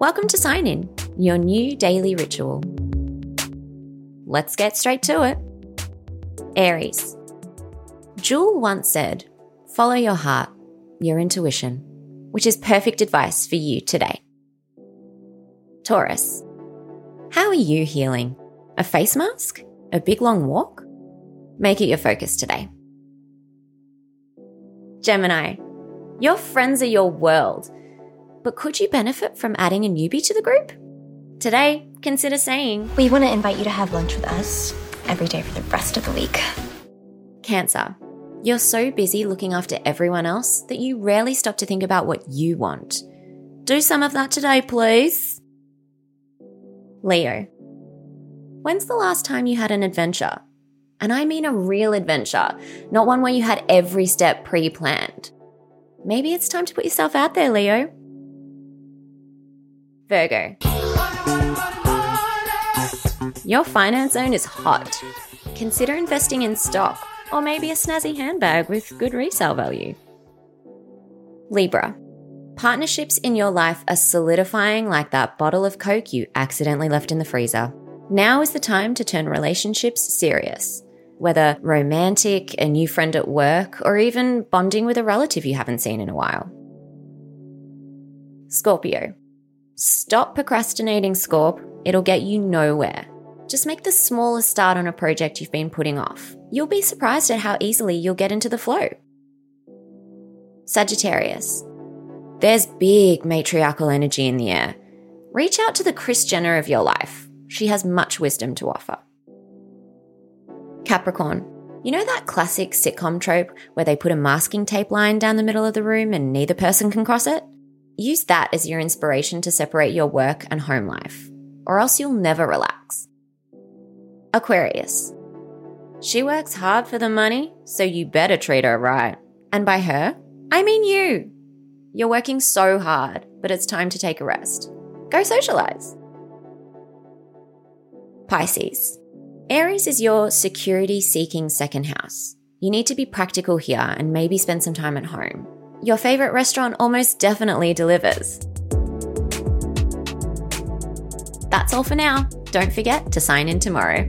Welcome to Sign In, your new daily ritual. Let's get straight to it. Aries. Jewel once said, Follow your heart, your intuition, which is perfect advice for you today. Taurus. How are you healing? A face mask? A big long walk? Make it your focus today. Gemini. Your friends are your world but could you benefit from adding a newbie to the group? Today, consider saying, We want to invite you to have lunch with us every day for the rest of the week. Cancer. You're so busy looking after everyone else that you rarely stop to think about what you want. Do some of that today, please. Leo. When's the last time you had an adventure? And I mean a real adventure, not one where you had every step pre planned. Maybe it's time to put yourself out there, Leo. Virgo. Your finance zone is hot. Consider investing in stock or maybe a snazzy handbag with good resale value. Libra. Partnerships in your life are solidifying like that bottle of Coke you accidentally left in the freezer. Now is the time to turn relationships serious, whether romantic, a new friend at work, or even bonding with a relative you haven't seen in a while. Scorpio. Stop procrastinating, Scorp. It'll get you nowhere. Just make the smallest start on a project you've been putting off. You'll be surprised at how easily you'll get into the flow. Sagittarius. There's big matriarchal energy in the air. Reach out to the Kris Jenner of your life. She has much wisdom to offer. Capricorn. You know that classic sitcom trope where they put a masking tape line down the middle of the room and neither person can cross it? Use that as your inspiration to separate your work and home life, or else you'll never relax. Aquarius. She works hard for the money, so you better treat her right. And by her, I mean you. You're working so hard, but it's time to take a rest. Go socialize. Pisces. Aries is your security seeking second house. You need to be practical here and maybe spend some time at home your favorite restaurant almost definitely delivers. That's all for now. Don't forget to sign in tomorrow.